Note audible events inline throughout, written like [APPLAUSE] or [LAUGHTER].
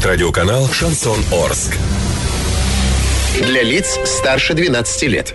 звучит радиоканал «Шансон Орск». Для лиц старше 12 лет.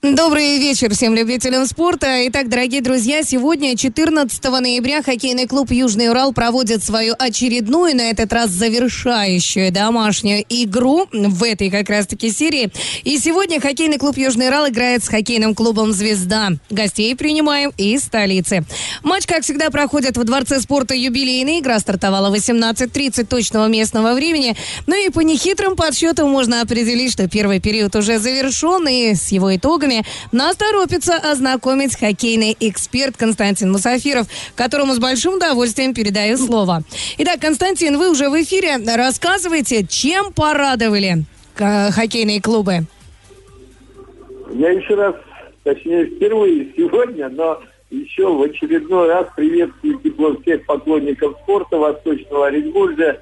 Добрый вечер всем любителям спорта. Итак, дорогие друзья, сегодня, 14 ноября, хоккейный клуб «Южный Урал» проводит свою очередную, на этот раз завершающую домашнюю игру в этой как раз-таки серии. И сегодня хоккейный клуб «Южный Урал» играет с хоккейным клубом «Звезда». Гостей принимаем из столицы. Матч, как всегда, проходит в Дворце спорта «Юбилейный». Игра стартовала 18.30 точного местного времени. Ну и по нехитрым подсчетам можно определить, что первый период уже завершен, и с его итогами итогами нас торопится ознакомить хоккейный эксперт Константин Мусафиров, которому с большим удовольствием передаю слово. Итак, Константин, вы уже в эфире. Рассказывайте, чем порадовали э, хоккейные клубы? Я еще раз, точнее, впервые сегодня, но еще в очередной раз приветствую тепло всех поклонников спорта Восточного Оренбурга,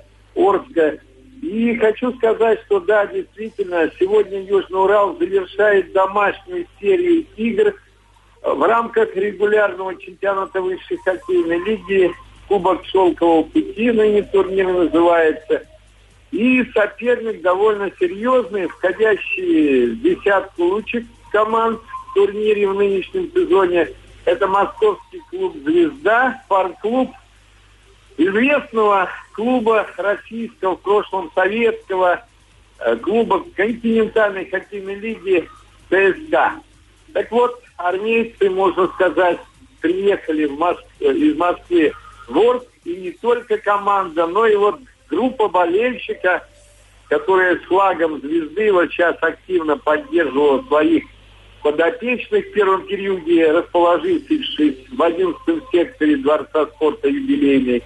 и хочу сказать, что да, действительно, сегодня Южный Урал завершает домашнюю серию игр в рамках регулярного чемпионата высшей хоккейной лиги Кубок Шелкового пути, ныне турнир называется. И соперник довольно серьезный, входящий в десятку лучших команд в турнире в нынешнем сезоне. Это московский клуб «Звезда», фан-клуб известного клуба российского, в прошлом советского, э, клуба континентальной хоккейной лиги ЦСКА. Так вот, армейцы, можно сказать, приехали в Моск... Э, из Москвы в Орск, и не только команда, но и вот группа болельщика, которая с флагом звезды вот сейчас активно поддерживала своих подопечных в первом периоде, расположившись в 11 секторе Дворца спорта юбилейный.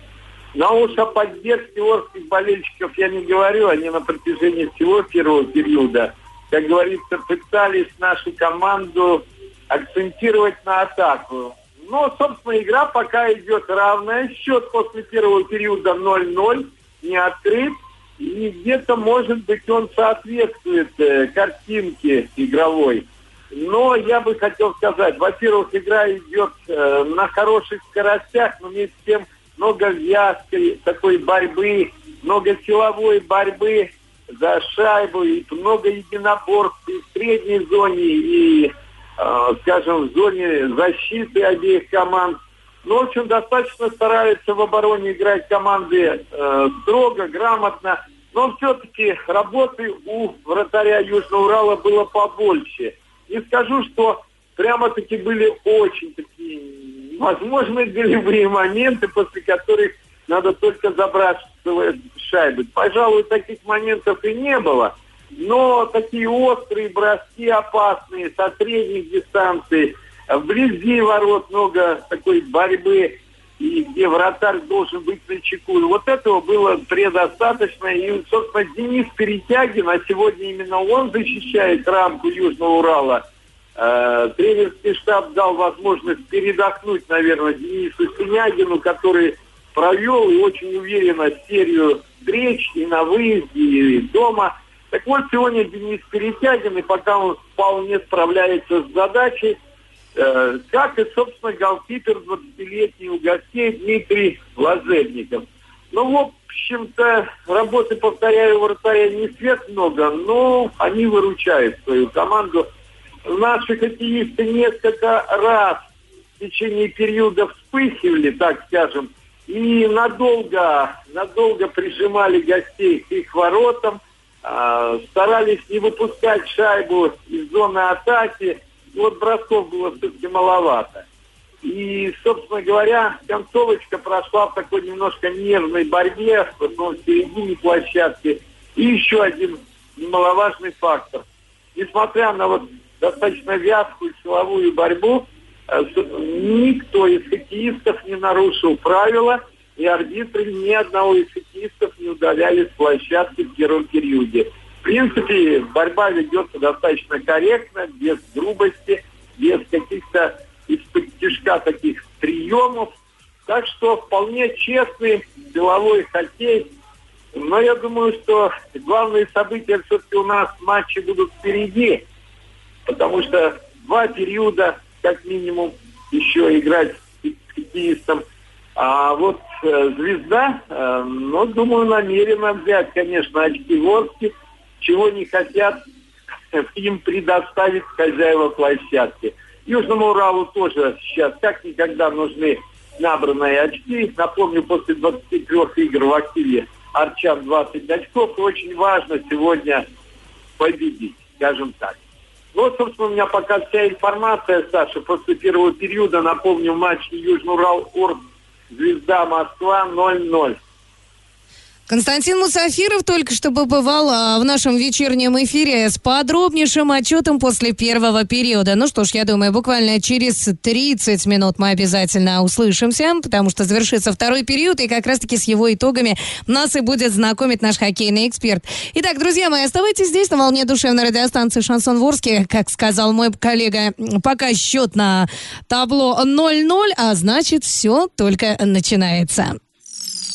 Но уж о поддержке орских болельщиков я не говорю, они на протяжении всего первого периода, как говорится, пытались нашу команду акцентировать на атаку. Но, собственно, игра пока идет равная. Счет после первого периода 0-0, не открыт. И где-то, может быть, он соответствует э, картинке игровой. Но я бы хотел сказать, во-первых, игра идет э, на хороших скоростях, но вместе с тем много вязкой такой борьбы, много силовой борьбы за шайбу, и много единоборств и в средней зоне, и, э, скажем, в зоне защиты обеих команд. Ну, в общем, достаточно стараются в обороне играть команды э, строго, грамотно. Но все-таки работы у вратаря Южного Урала было побольше. Не скажу, что прямо-таки были очень возможны голевые моменты, после которых надо только забрасывать шайбы. Пожалуй, таких моментов и не было. Но такие острые броски опасные, со средних дистанций, вблизи ворот много такой борьбы, и где вратарь должен быть на чеку. И вот этого было предостаточно. И, собственно, Денис Перетягин, а сегодня именно он защищает рамку Южного Урала – тренерский штаб дал возможность передохнуть, наверное, Денису Синягину, который провел и очень уверенно серию встреч и на выезде, и дома. Так вот, сегодня Денис Перетягин, и пока он вполне справляется с задачей, э, как и, собственно, голкипер 20-летний у гостей Дмитрий Лазельников. Ну, в общем-то, работы, повторяю, вратаря не свет много, но они выручают свою команду – наши хоккеисты несколько раз в течение периода вспыхивали, так скажем, и надолго, надолго прижимали гостей к их воротам, э, старались не выпускать шайбу из зоны атаки. Вот бросков было все-таки маловато. И, собственно говоря, концовочка прошла в такой немножко нервной борьбе, в середине площадки. И еще один немаловажный фактор. Несмотря на вот достаточно вязкую силовую борьбу. Э, никто из хоккеистов не нарушил правила, и арбитры ни одного из хоккеистов не удаляли с площадки в первом периоде. В принципе, борьба ведется достаточно корректно, без грубости, без каких-то из-под тяжка таких приемов. Так что вполне честный деловой хоккей. Но я думаю, что главные события все-таки у нас матчи будут впереди. Потому что два периода, как минимум, еще играть с хоккеистом. А вот э, звезда, э, ну, думаю, намерена взять, конечно, очки Ворски, чего не хотят [LAUGHS] им предоставить хозяева площадки. Южному Уралу тоже сейчас как никогда нужны набранные очки. Напомню, после 23 игр в активе Арчан 20 очков. Очень важно сегодня победить, скажем так. Вот, собственно, у меня пока вся информация, Саша. После первого периода, напомню, матч Южный Урал Орг Звезда Москва 0-0. Константин Мусафиров только что побывал а, в нашем вечернем эфире с подробнейшим отчетом после первого периода. Ну что ж, я думаю, буквально через 30 минут мы обязательно услышимся, потому что завершится второй период, и как раз-таки с его итогами нас и будет знакомить наш хоккейный эксперт. Итак, друзья мои, оставайтесь здесь на волне душевной радиостанции «Шансон Ворске». Как сказал мой коллега, пока счет на табло 0-0, а значит, все только начинается.